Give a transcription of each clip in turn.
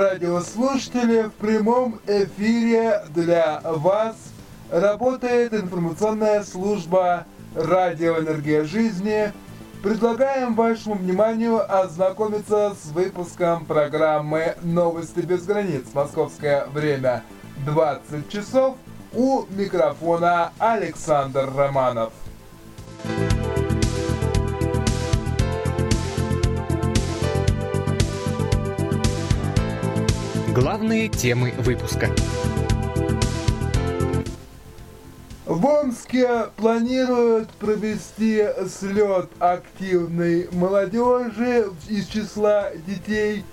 радиослушатели. В прямом эфире для вас работает информационная служба «Радио Энергия Жизни». Предлагаем вашему вниманию ознакомиться с выпуском программы «Новости без границ». Московское время 20 часов. У микрофона Александр Романов. Главные темы выпуска. В Омске планируют провести слет активной молодежи из числа детей.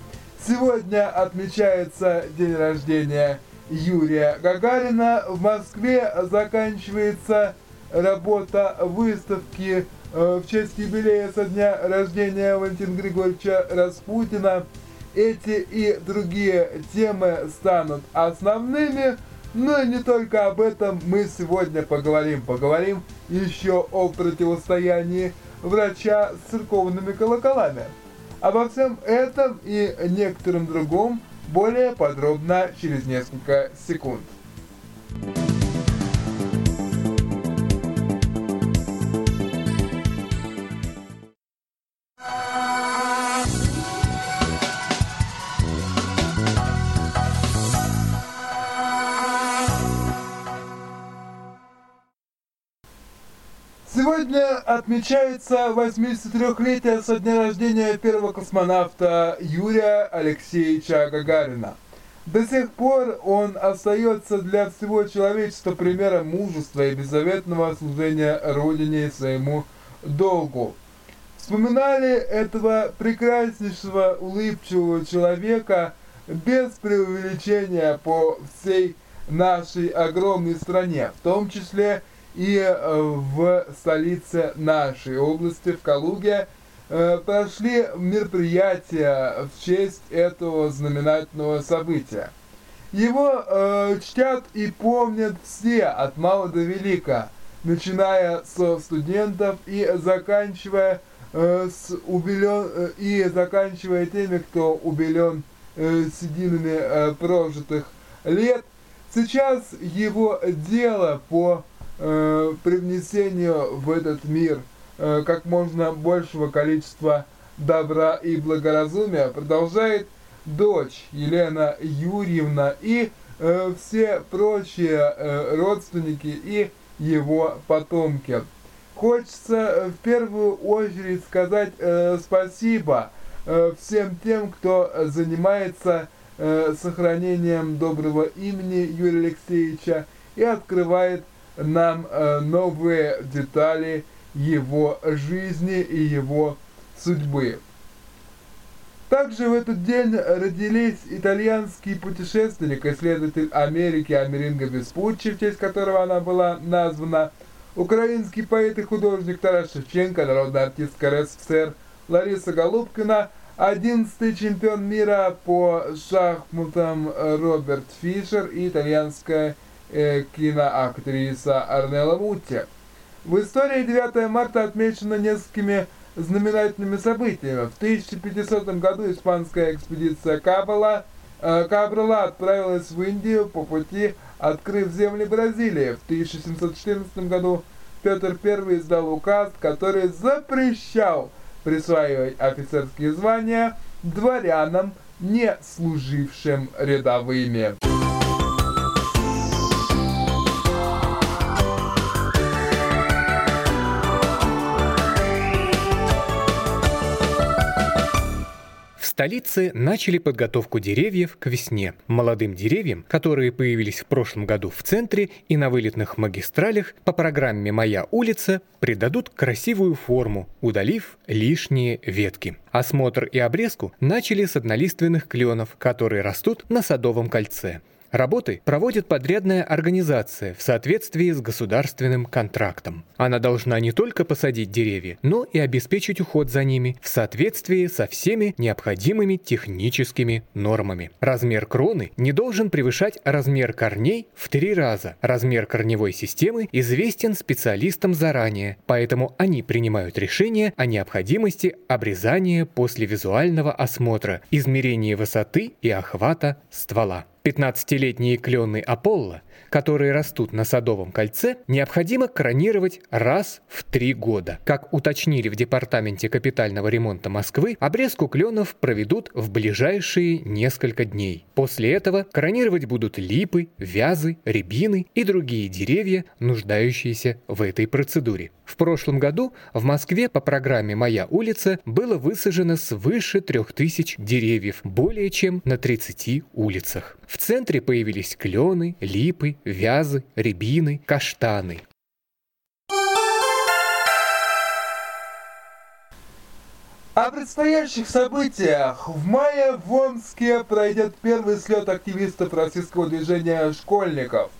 Сегодня отмечается день рождения Юрия Гагарина. В Москве заканчивается работа выставки э, в честь юбилея со дня рождения Валентина Григорьевича Распутина – эти и другие темы станут основными, но не только об этом мы сегодня поговорим. Поговорим еще о противостоянии врача с церковными колоколами. Обо всем этом и некоторым другом более подробно через несколько секунд. Сегодня отмечается 83-летие со дня рождения первого космонавта Юрия Алексеевича Гагарина. До сих пор он остается для всего человечества примером мужества и беззаветного служения Родине и своему долгу. Вспоминали этого прекраснейшего улыбчивого человека без преувеличения по всей нашей огромной стране, в том числе и и э, в столице нашей области, в Калуге, э, прошли мероприятия в честь этого знаменательного события. Его э, чтят и помнят все, от мала до велика, начиная со студентов и заканчивая с убелен, и заканчивая теми, кто убелен э, сединами э, прожитых лет. Сейчас его дело по привнесению в этот мир э, как можно большего количества добра и благоразумия продолжает дочь Елена Юрьевна и э, все прочие э, родственники и его потомки. Хочется э, в первую очередь сказать э, спасибо э, всем тем, кто занимается э, сохранением доброго имени Юрия Алексеевича и открывает нам э, новые детали его жизни и его судьбы. Также в этот день родились итальянский путешественник, исследователь Америки Америнго Веспуччи, в честь которого она была названа, украинский поэт и художник Тарас Шевченко, народная артистка РСФСР Лариса Голубкина, одиннадцатый чемпион мира по шахматам Роберт Фишер и итальянская э, киноактриса Арнелла Мутти. В истории 9 марта отмечено несколькими знаменательными событиями. В 1500 году испанская экспедиция Кабала, э, Кабрала отправилась в Индию по пути, открыв земли Бразилии. В 1714 году Петр I издал указ, который запрещал присваивать офицерские звания дворянам, не служившим рядовыми. Столице начали подготовку деревьев к весне. Молодым деревьям, которые появились в прошлом году в центре и на вылетных магистралях, по программе «Моя улица» придадут красивую форму, удалив лишние ветки. Осмотр и обрезку начали с однолиственных кленов, которые растут на Садовом кольце. Работы проводит подрядная организация в соответствии с государственным контрактом. Она должна не только посадить деревья, но и обеспечить уход за ними в соответствии со всеми необходимыми техническими нормами. Размер кроны не должен превышать размер корней в три раза. Размер корневой системы известен специалистам заранее, поэтому они принимают решение о необходимости обрезания после визуального осмотра, измерения высоты и охвата ствола. 15-летние клены Аполло, которые растут на Садовом кольце, необходимо кронировать раз в три года. Как уточнили в Департаменте капитального ремонта Москвы, обрезку кленов проведут в ближайшие несколько дней. После этого кронировать будут липы, вязы, рябины и другие деревья, нуждающиеся в этой процедуре. В прошлом году в Москве по программе «Моя улица» было высажено свыше 3000 деревьев, более чем на 30 улицах. В центре появились клены, липы, вязы, рябины, каштаны. О предстоящих событиях. В мае в Омске пройдет первый слет активистов российского движения школьников.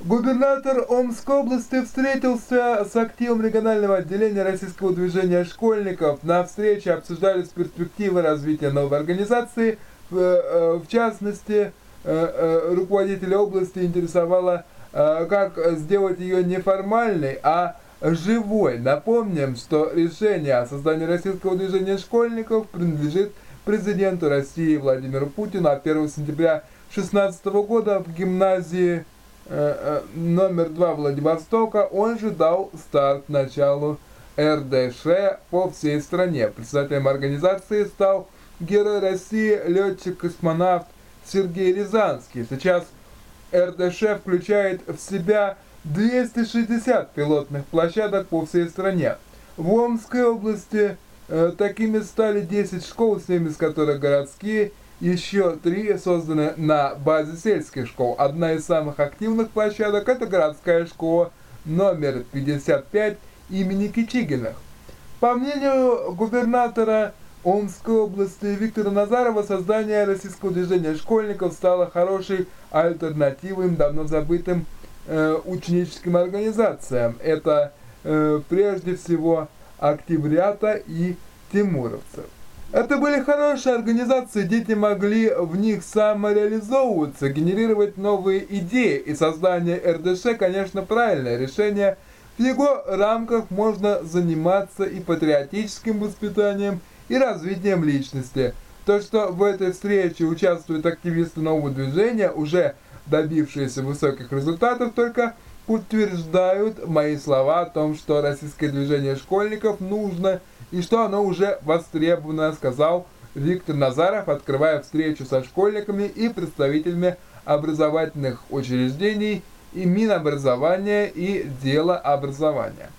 Губернатор Омской области встретился с активом регионального отделения российского движения школьников. На встрече обсуждались перспективы развития новой организации. В, э, в частности, э, э, руководителя области интересовало, как сделать ее не формальной, а живой. Напомним, что решение о создании российского движения школьников принадлежит президенту России Владимиру Путину. А 1 сентября 2016 года в гимназии Э, э, номер два Владивостока, он же дал старт началу РДШ по всей стране. Председателем организации стал герой России, летчик-космонавт Сергей Рязанский. Сейчас РДШ включает в себя 260 пилотных площадок по всей стране. В Омской области э, такими стали 10 школ, 7 из которых городские, еще три созданы на базе сельских школ. Одна из самых активных площадок – это городская школа номер 55 имени Кичигиных. По мнению губернатора Омской области Виктора Назарова, создание российского движения школьников стало хорошей альтернативой давно забытым э, ученическим организациям. Это э, прежде всего октябрята и тимуровцев. Это были хорошие организации, дети могли в них самореализовываться, генерировать новые идеи, и создание РДШ, конечно, правильное решение. В его рамках можно заниматься и патриотическим воспитанием, и развитием личности. То, что в этой встрече участвуют активисты нового движения, уже добившиеся высоких результатов, только утверждают мои слова о том, что российское движение школьников нужно – и что оно уже востребовано, сказал Виктор Назаров, открывая встречу со школьниками и представителями образовательных учреждений и Минобразования и Дела образования.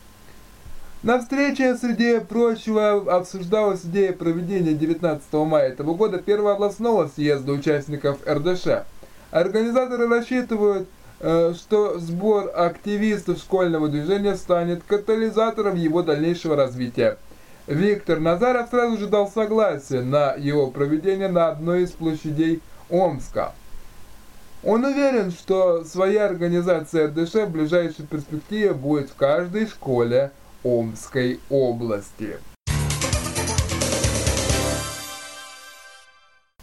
На встрече, среди прочего, обсуждалась идея проведения 19 мая этого года первого областного съезда участников РДШ. Организаторы рассчитывают, э, что сбор активистов школьного движения станет катализатором его дальнейшего развития. Виктор Назаров сразу же дал согласие на его проведение на одной из площадей Омска. Он уверен, что своя организация РДШ в ближайшей перспективе будет в каждой школе Омской области.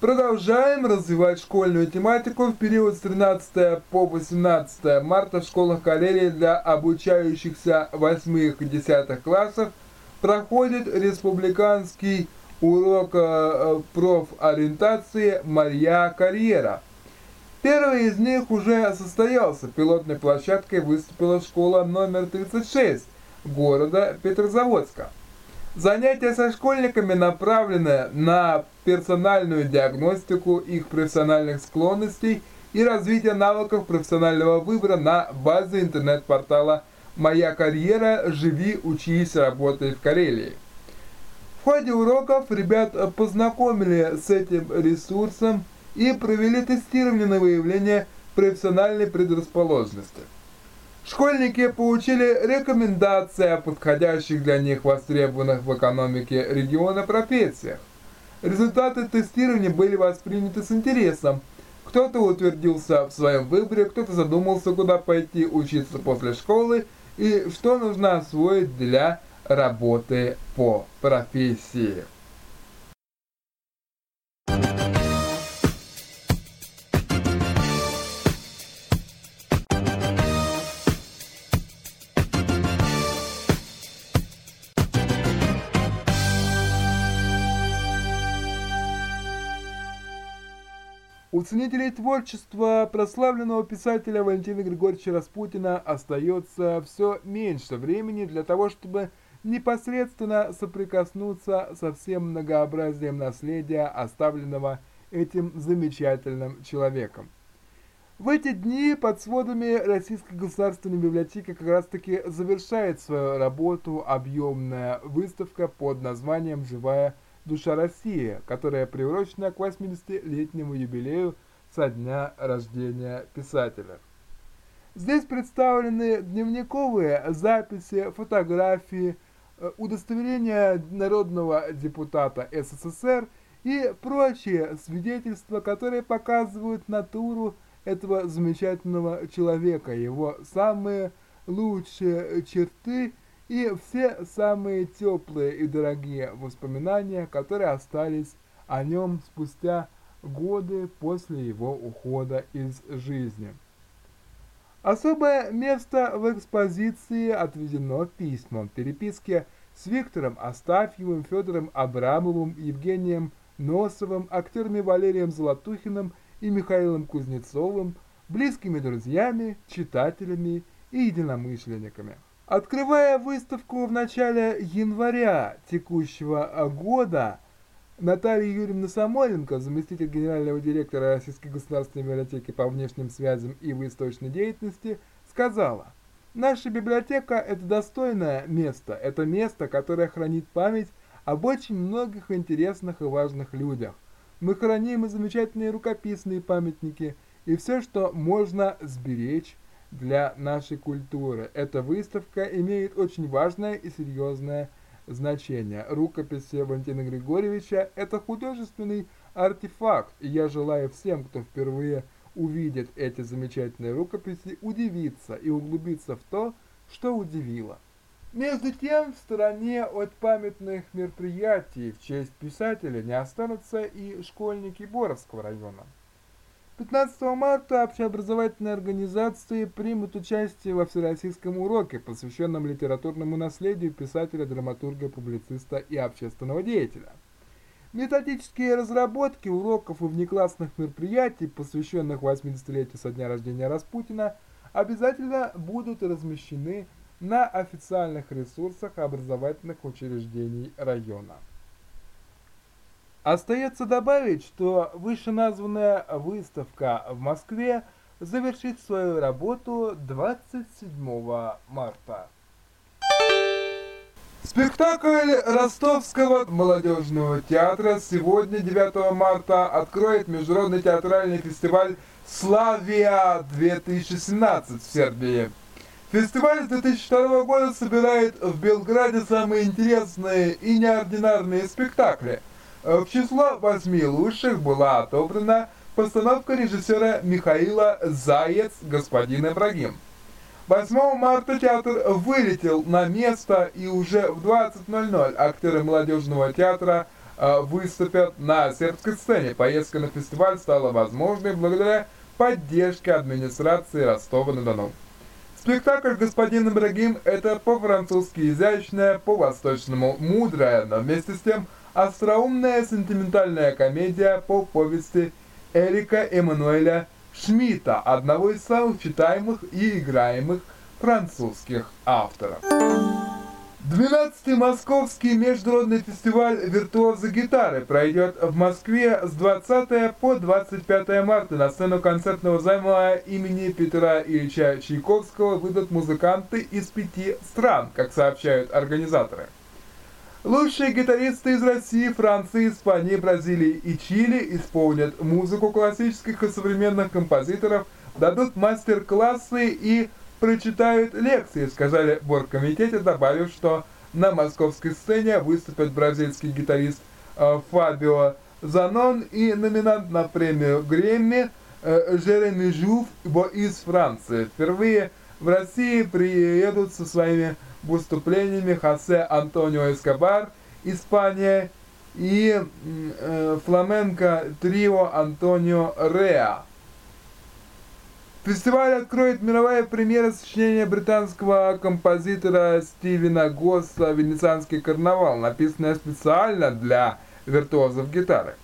Продолжаем развивать школьную тематику в период с 13 по 18 марта в школах Карелии для обучающихся 8 и 10 классов проходит республиканский урок э, профориентации «Моя карьера». Первый из них уже состоялся. Пилотной площадкой выступила школа номер 36 города Петрозаводска. Занятия со школьниками направлены на персональную диагностику их профессиональных склонностей и развитие навыков профессионального выбора на базе интернет-портала «Моя карьера. Живи, учись, работай в Карелии». В ходе уроков ребят познакомили с этим ресурсом и провели тестирование на выявление профессиональной предрасположенности. Школьники получили рекомендации о подходящих для них востребованных в экономике региона профессиях. Результаты тестирования были восприняты с интересом. Кто-то утвердился в своем выборе, кто-то задумался, куда пойти учиться после школы и что нужно освоить для работы по профессии. У ценителей творчества прославленного писателя Валентина Григорьевича Распутина остается все меньше времени для того, чтобы непосредственно соприкоснуться со всем многообразием наследия, оставленного этим замечательным человеком. В эти дни под сводами Российской государственной библиотеки как раз-таки завершает свою работу объемная выставка под названием «Живая «Душа России», которая приурочена к 80-летнему юбилею со дня рождения писателя. Здесь представлены дневниковые записи, фотографии, э, удостоверения народного депутата СССР и прочие свидетельства, которые показывают натуру этого замечательного человека, его самые лучшие черты и все самые теплые и дорогие воспоминания, которые остались о нем спустя годы после его ухода из жизни. Особое место в экспозиции отведено письмам, переписке с Виктором Астафьевым, Федором Абрамовым, Евгением Носовым, актерами Валерием Золотухиным и Михаилом Кузнецовым, близкими друзьями, читателями и единомышленниками. Открывая выставку в начале января текущего года, Наталья Юрьевна Самойленко, заместитель генерального директора Российской государственной библиотеки по внешним связям и выставочной деятельности, сказала, «Наша библиотека – это достойное место, это место, которое хранит память об очень многих интересных и важных людях. Мы храним и замечательные рукописные памятники, и все, что можно сберечь, для нашей культуры. Эта выставка имеет очень важное и серьезное значение. Рукописи Валентина Григорьевича – это художественный артефакт, и я желаю всем, кто впервые увидит эти замечательные рукописи, удивиться и углубиться в то, что удивило. Между тем, в стороне от памятных мероприятий в честь писателя не останутся и школьники Боровского района. 15 марта общеобразовательные организации примут участие во всероссийском уроке, посвященном литературному наследию писателя, драматурга, публициста и общественного деятеля. Методические разработки уроков и внеклассных мероприятий, посвященных 80-летию со дня рождения Распутина, обязательно будут размещены на официальных ресурсах образовательных учреждений района. Остается добавить, что вышеназванная выставка в Москве завершит свою работу 27 марта. Спектакль Ростовского молодежного театра сегодня, 9 марта, откроет Международный театральный фестиваль «Славия-2017» в Сербии. Фестиваль 2002 года собирает в Белграде самые интересные и неординарные спектакли – в число восьми лучших была отобрана постановка режиссера Михаила «Заяц. Господин Ибрагим». 8 марта театр вылетел на место и уже в 20.00 актеры молодежного театра э, выступят на сербской сцене. Поездка на фестиваль стала возможной благодаря поддержке администрации Ростова-на-Дону. Спектакль «Господин Ибрагим» — это по-французски изящное, по-восточному мудрое, но вместе с тем – остроумная сентиментальная комедия по повести Эрика Эммануэля Шмидта, одного из самых читаемых и играемых французских авторов. 12-й Московский международный фестиваль «Виртуозы гитары» пройдет в Москве с 20 по 25 марта. На сцену концертного займа имени Петра Ильича Чайковского выйдут музыканты из пяти стран, как сообщают организаторы. Лучшие гитаристы из России, Франции, Испании, Бразилии и Чили исполнят музыку классических и современных композиторов, дадут мастер-классы и прочитают лекции, сказали в оргкомитете, добавив, что на московской сцене выступят бразильский гитарист э, Фабио Занон и номинант на премию Грэмми э, Жереми Жуф из Франции. Впервые в России приедут со своими выступлениями Хосе Антонио Эскобар, Испания и э, фламенко трио Антонио Реа. Фестиваль откроет мировая премьера сочинения британского композитора Стивена Госса «Венецианский карнавал», написанное специально для виртуозов гитары.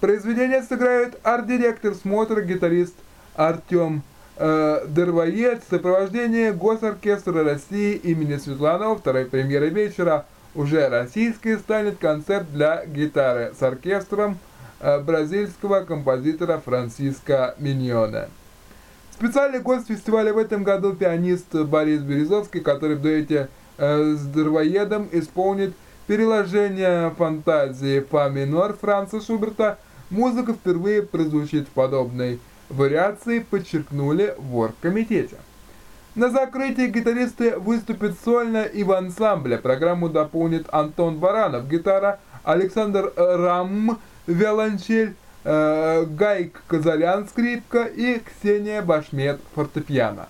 Произведение сыграет арт-директор смотра, гитарист Артем э, Дервоед в сопровождении Госоркестра России имени Светланова. Второй премьерой вечера уже российской станет концерт для гитары с оркестром э, бразильского композитора Франциско Миньоне. Специальный гость фестиваля в этом году пианист Борис Березовский, который в дуэте э, с Дервоедом исполнит переложение фантазии фа минор Франца Шуберта. Музыка впервые прозвучит в подобной вариации, подчеркнули в оргкомитете. На закрытии гитаристы выступят сольно и в ансамбле. Программу дополнит Антон Баранов, гитара, Александр Рам, виолончель, э, Гайк Казарян скрипка и Ксения Башмет фортепиано.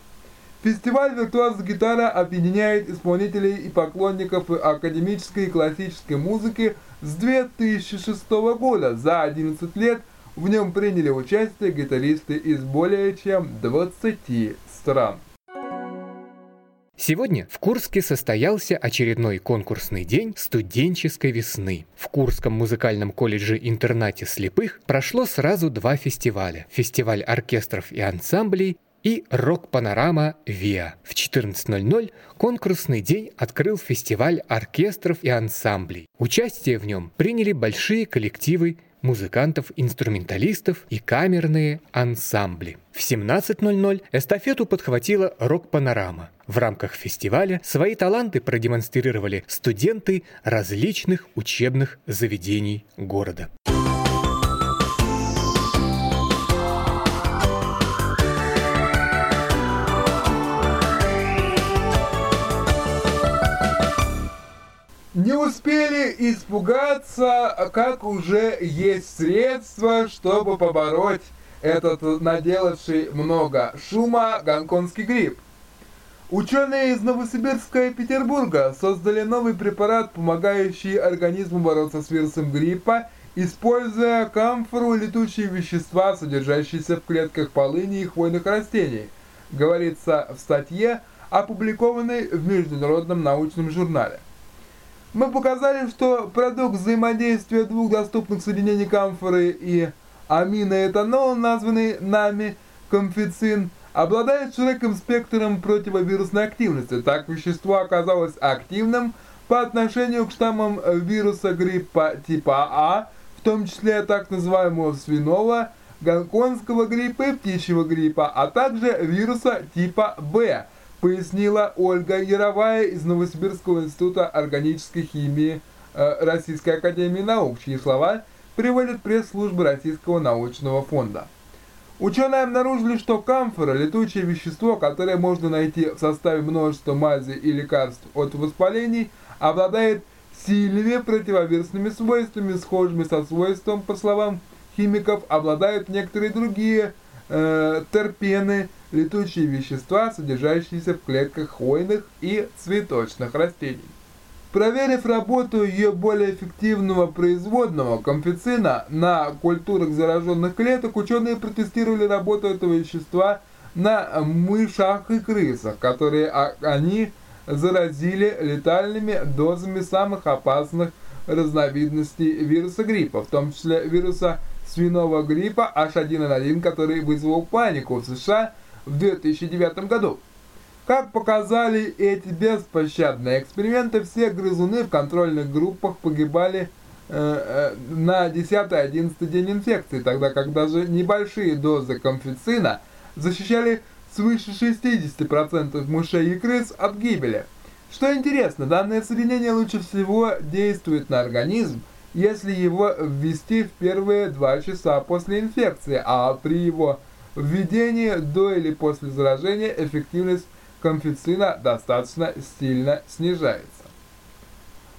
Фестиваль «Виртуоз гитара» объединяет исполнителей и поклонников академической и классической музыки с 2006 года. За 11 лет в нем приняли участие гитаристы из более чем 20 стран. Сегодня в Курске состоялся очередной конкурсный день студенческой весны. В Курском музыкальном колледже-интернате слепых прошло сразу два фестиваля. Фестиваль оркестров и ансамблей и «Рок-панорама ВИА». В 14.00 конкурсный день открыл фестиваль оркестров и ансамблей. Участие в нем приняли большие коллективы музыкантов-инструменталистов и камерные ансамбли. В 17.00 эстафету подхватила «Рок-панорама». В рамках фестиваля свои таланты продемонстрировали студенты различных учебных заведений города. Не успели испугаться, как уже есть средства, чтобы побороть этот наделавший много шума гонконгский грипп. Ученые из Новосибирска и Петербурга создали новый препарат, помогающий организму бороться с вирусом гриппа, используя камфору летучие вещества, содержащиеся в клетках полыни и хвойных растений, говорится в статье, опубликованной в Международном научном журнале. Мы показали, что продукт взаимодействия двух доступных соединений камфоры и аминоэтанола, названный нами комфицин, обладает широким спектром противовирусной активности. Так, вещество оказалось активным по отношению к штаммам вируса гриппа типа А, в том числе так называемого свиного, гонконгского гриппа и птичьего гриппа, а также вируса типа Б – пояснила Ольга Яровая из Новосибирского института органической химии э, Российской академии наук, чьи слова приводит пресс-служба Российского научного фонда. Ученые обнаружили, что камфора – летучее вещество, которое можно найти в составе множества мазей и лекарств от воспалений, обладает сильными противовирусными свойствами, схожими со свойством, по словам химиков, обладают некоторые другие э, терпены – летучие вещества, содержащиеся в клетках хвойных и цветочных растений. Проверив работу ее более эффективного производного комфицина на культурах зараженных клеток, ученые протестировали работу этого вещества на мышах и крысах, которые они заразили летальными дозами самых опасных разновидностей вируса гриппа, в том числе вируса свиного гриппа H1N1, который вызвал панику в США в 2009 году. Как показали эти беспощадные эксперименты, все грызуны в контрольных группах погибали э, э, на 10-11 день инфекции, тогда как даже небольшие дозы комфицина защищали свыше 60% мышей и крыс от гибели. Что интересно, данное соединение лучше всего действует на организм, если его ввести в первые 2 часа после инфекции, а при его введении до или после заражения эффективность комфицина достаточно сильно снижается.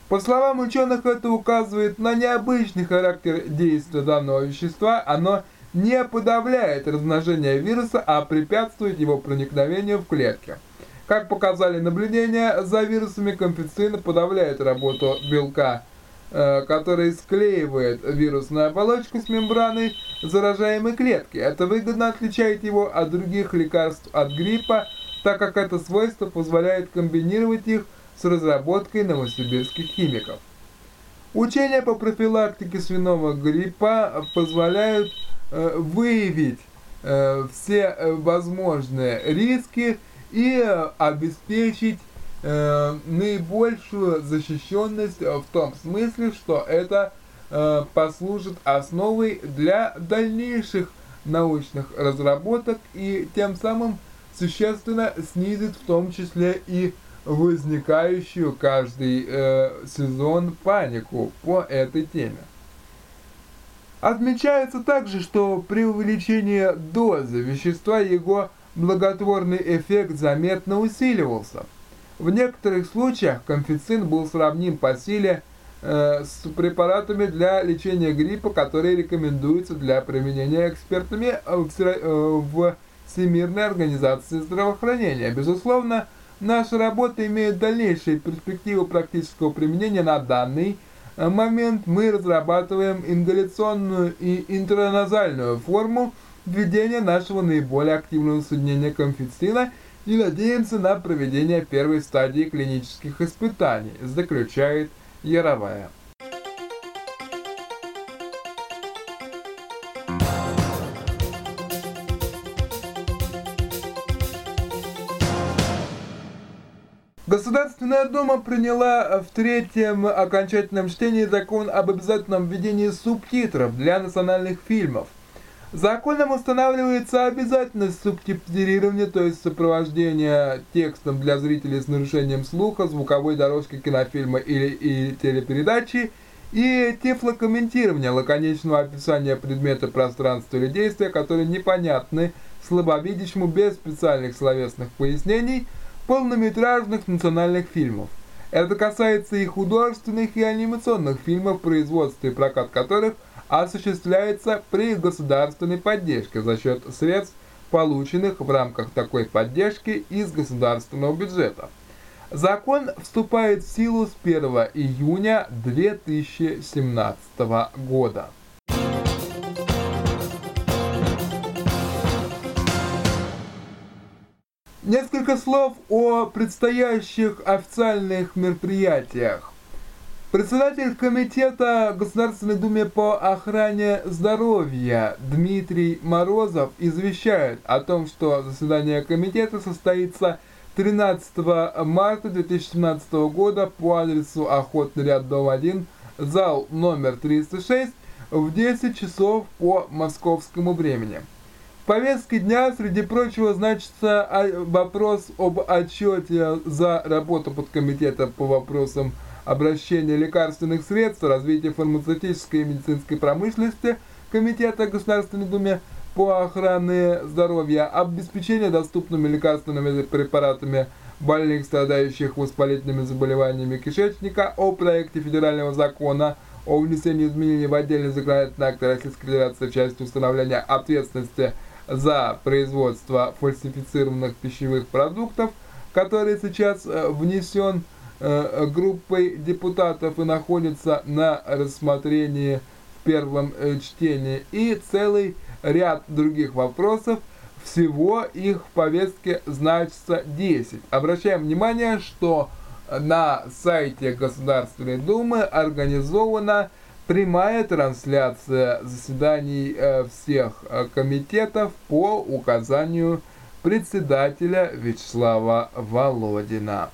По словам ученых, это указывает на необычный характер действия данного вещества, оно не подавляет размножение вируса, а препятствует его проникновению в клетки. Как показали наблюдения за вирусами, конфицин подавляет работу белка, который склеивает вирусную оболочку с мембраной заражаемой клетки. Это выгодно отличает его от других лекарств от гриппа, так как это свойство позволяет комбинировать их с разработкой новосибирских химиков. Учения по профилактике свиного гриппа позволяют э, выявить э, все э, возможные риски и обеспечить э, наибольшую защищенность в том смысле, что это э, послужит основой для дальнейших научных разработок и тем самым существенно снизит в том числе и возникающую каждый э, сезон панику по этой теме. Отмечается также, что при увеличении дозы вещества его благотворный эффект заметно усиливался. В некоторых случаях комфицин был сравним по силе э, с препаратами для лечения гриппа, которые рекомендуются для применения экспертами в, э, в Всемирной организации здравоохранения. Безусловно, наша работа имеет дальнейшие перспективы практического применения на данный э, момент. Мы разрабатываем ингаляционную и интраназальную форму введения нашего наиболее активного соединения комфицина и надеемся на проведение первой стадии клинических испытаний, заключает Яровая. Государственная Дума приняла в третьем окончательном чтении закон об обязательном введении субтитров для национальных фильмов. Законом устанавливается обязательность субтитрирования, то есть сопровождения текстом для зрителей с нарушением слуха, звуковой дорожки кинофильма или, или телепередачи, и тефлокомментирования, лаконичного описания предмета пространства или действия, которые непонятны слабовидящему без специальных словесных пояснений – полнометражных национальных фильмов. Это касается и художественных, и анимационных фильмов, производство и прокат которых осуществляется при государственной поддержке за счет средств, полученных в рамках такой поддержки из государственного бюджета. Закон вступает в силу с 1 июня 2017 года. Несколько слов о предстоящих официальных мероприятиях. Председатель Комитета Государственной Думы по охране здоровья Дмитрий Морозов извещает о том, что заседание комитета состоится 13 марта 2017 года по адресу Охотный ряд, дом 1, зал номер 306 в 10 часов по московскому времени. Повестке дня, среди прочего, значится вопрос об отчете за работу подкомитета по вопросам обращения лекарственных средств, развития фармацевтической и медицинской промышленности Комитета Государственной Думы по охране здоровья, обеспечение доступными лекарственными препаратами больных, страдающих воспалительными заболеваниями кишечника, о проекте федерального закона о внесении изменений в отдельный законодательный акт Российской Федерации в части установления ответственности за производство фальсифицированных пищевых продуктов, который сейчас э, внесен э, группой депутатов и находится на рассмотрении в первом э, чтении, и целый ряд других вопросов, всего их в повестке значится 10. Обращаем внимание, что на сайте Государственной Думы организована прямая трансляция заседаний э, всех э, комитетов по указанию председателя Вячеслава Володина.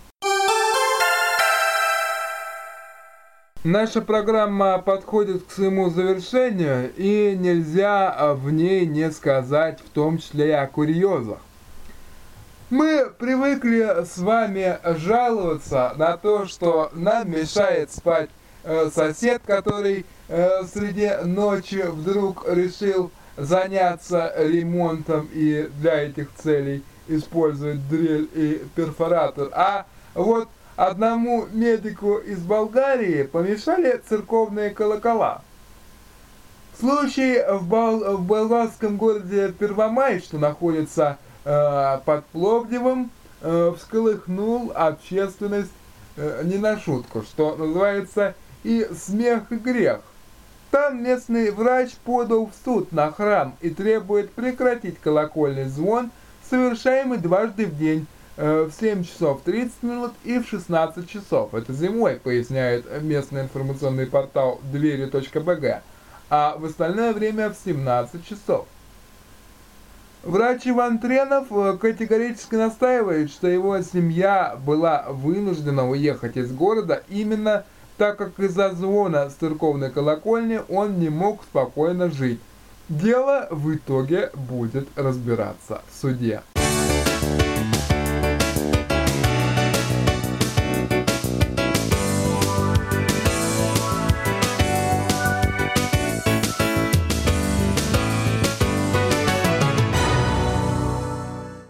Наша программа подходит к своему завершению, и нельзя э, в ней не сказать, в том числе и о курьезах. Мы привыкли с вами жаловаться на то, что нам мешает спать Э, сосед, который э, среди ночи вдруг решил заняться ремонтом и для этих целей использовать дрель и перфоратор. А вот одному медику из Болгарии помешали церковные колокола. Случай в, Бал в болгарском городе Первомай, что находится э, под Пловдивом, э, всколыхнул общественность э, не на шутку, что называется и смех, и грех. Там местный врач подал в суд на храм и требует прекратить колокольный звон, совершаемый дважды в день, в 7 часов 30 минут и в 16 часов. Это зимой, поясняет местный информационный портал двери.бг а в остальное время в 17 часов. Врач Иван Тренов э, категорически настаивает, что его семья была вынуждена уехать из города именно так как из-за звона с церковной колокольни он не мог спокойно жить. Дело в итоге будет разбираться в суде.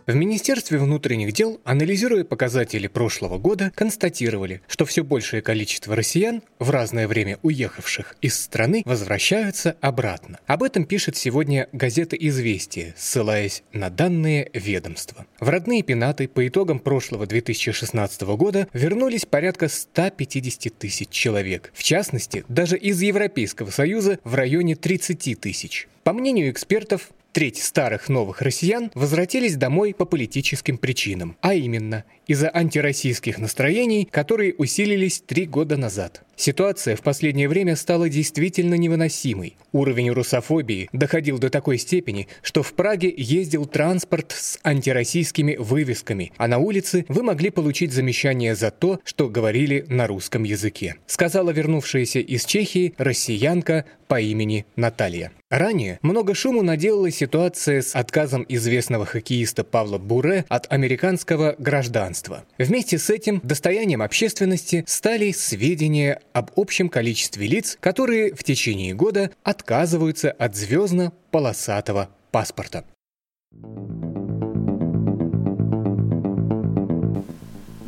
В Министерстве внутренних дел, анализируя показатели прошлого года, констатировали, что все большее количество россиян, в разное время уехавших из страны, возвращаются обратно. Об этом пишет сегодня газета «Известия», ссылаясь на данные ведомства. В родные пенаты по итогам прошлого 2016 года вернулись порядка 150 тысяч человек. В частности, даже из Европейского Союза в районе 30 тысяч. По мнению экспертов, Треть старых новых россиян возвратились домой по политическим причинам, а именно из-за антироссийских настроений, которые усилились три года назад. Ситуация в последнее время стала действительно невыносимой. Уровень русофобии доходил до такой степени, что в Праге ездил транспорт с антироссийскими вывесками, а на улице вы могли получить замечание за то, что говорили на русском языке. Сказала вернувшаяся из Чехии россиянка по имени Наталья. Ранее много шуму наделала ситуация с отказом известного хоккеиста Павла Буре от американского гражданства. Вместе с этим достоянием общественности стали сведения об общем количестве лиц, которые в течение года отказываются от звездно-полосатого паспорта.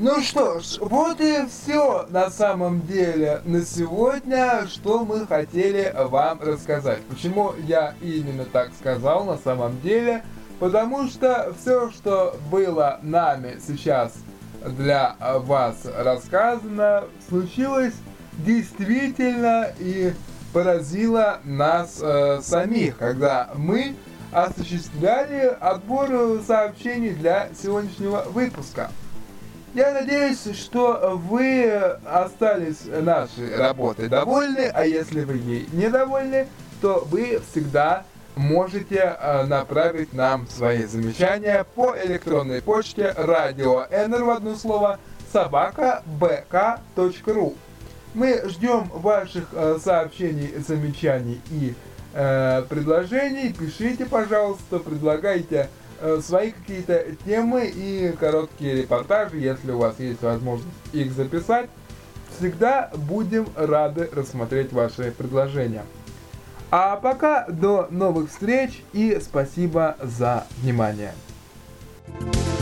Ну что ж, вот и все на самом деле на сегодня, что мы хотели вам рассказать. Почему я именно так сказал на самом деле? Потому что все, что было нами сейчас для вас рассказано, случилось действительно и поразило нас э, самих, когда мы осуществляли отбор сообщений для сегодняшнего выпуска. Я надеюсь, что вы остались нашей работой довольны, а если вы ей недовольны, то вы всегда можете э, направить нам свои замечания по электронной почте радио Энер в одно слово собака bk.ru. Мы ждем ваших э, сообщений, замечаний и э, предложений. Пишите, пожалуйста, предлагайте э, свои какие-то темы и короткие репортажи, если у вас есть возможность их записать. Всегда будем рады рассмотреть ваши предложения. А пока до новых встреч и спасибо за внимание. thank you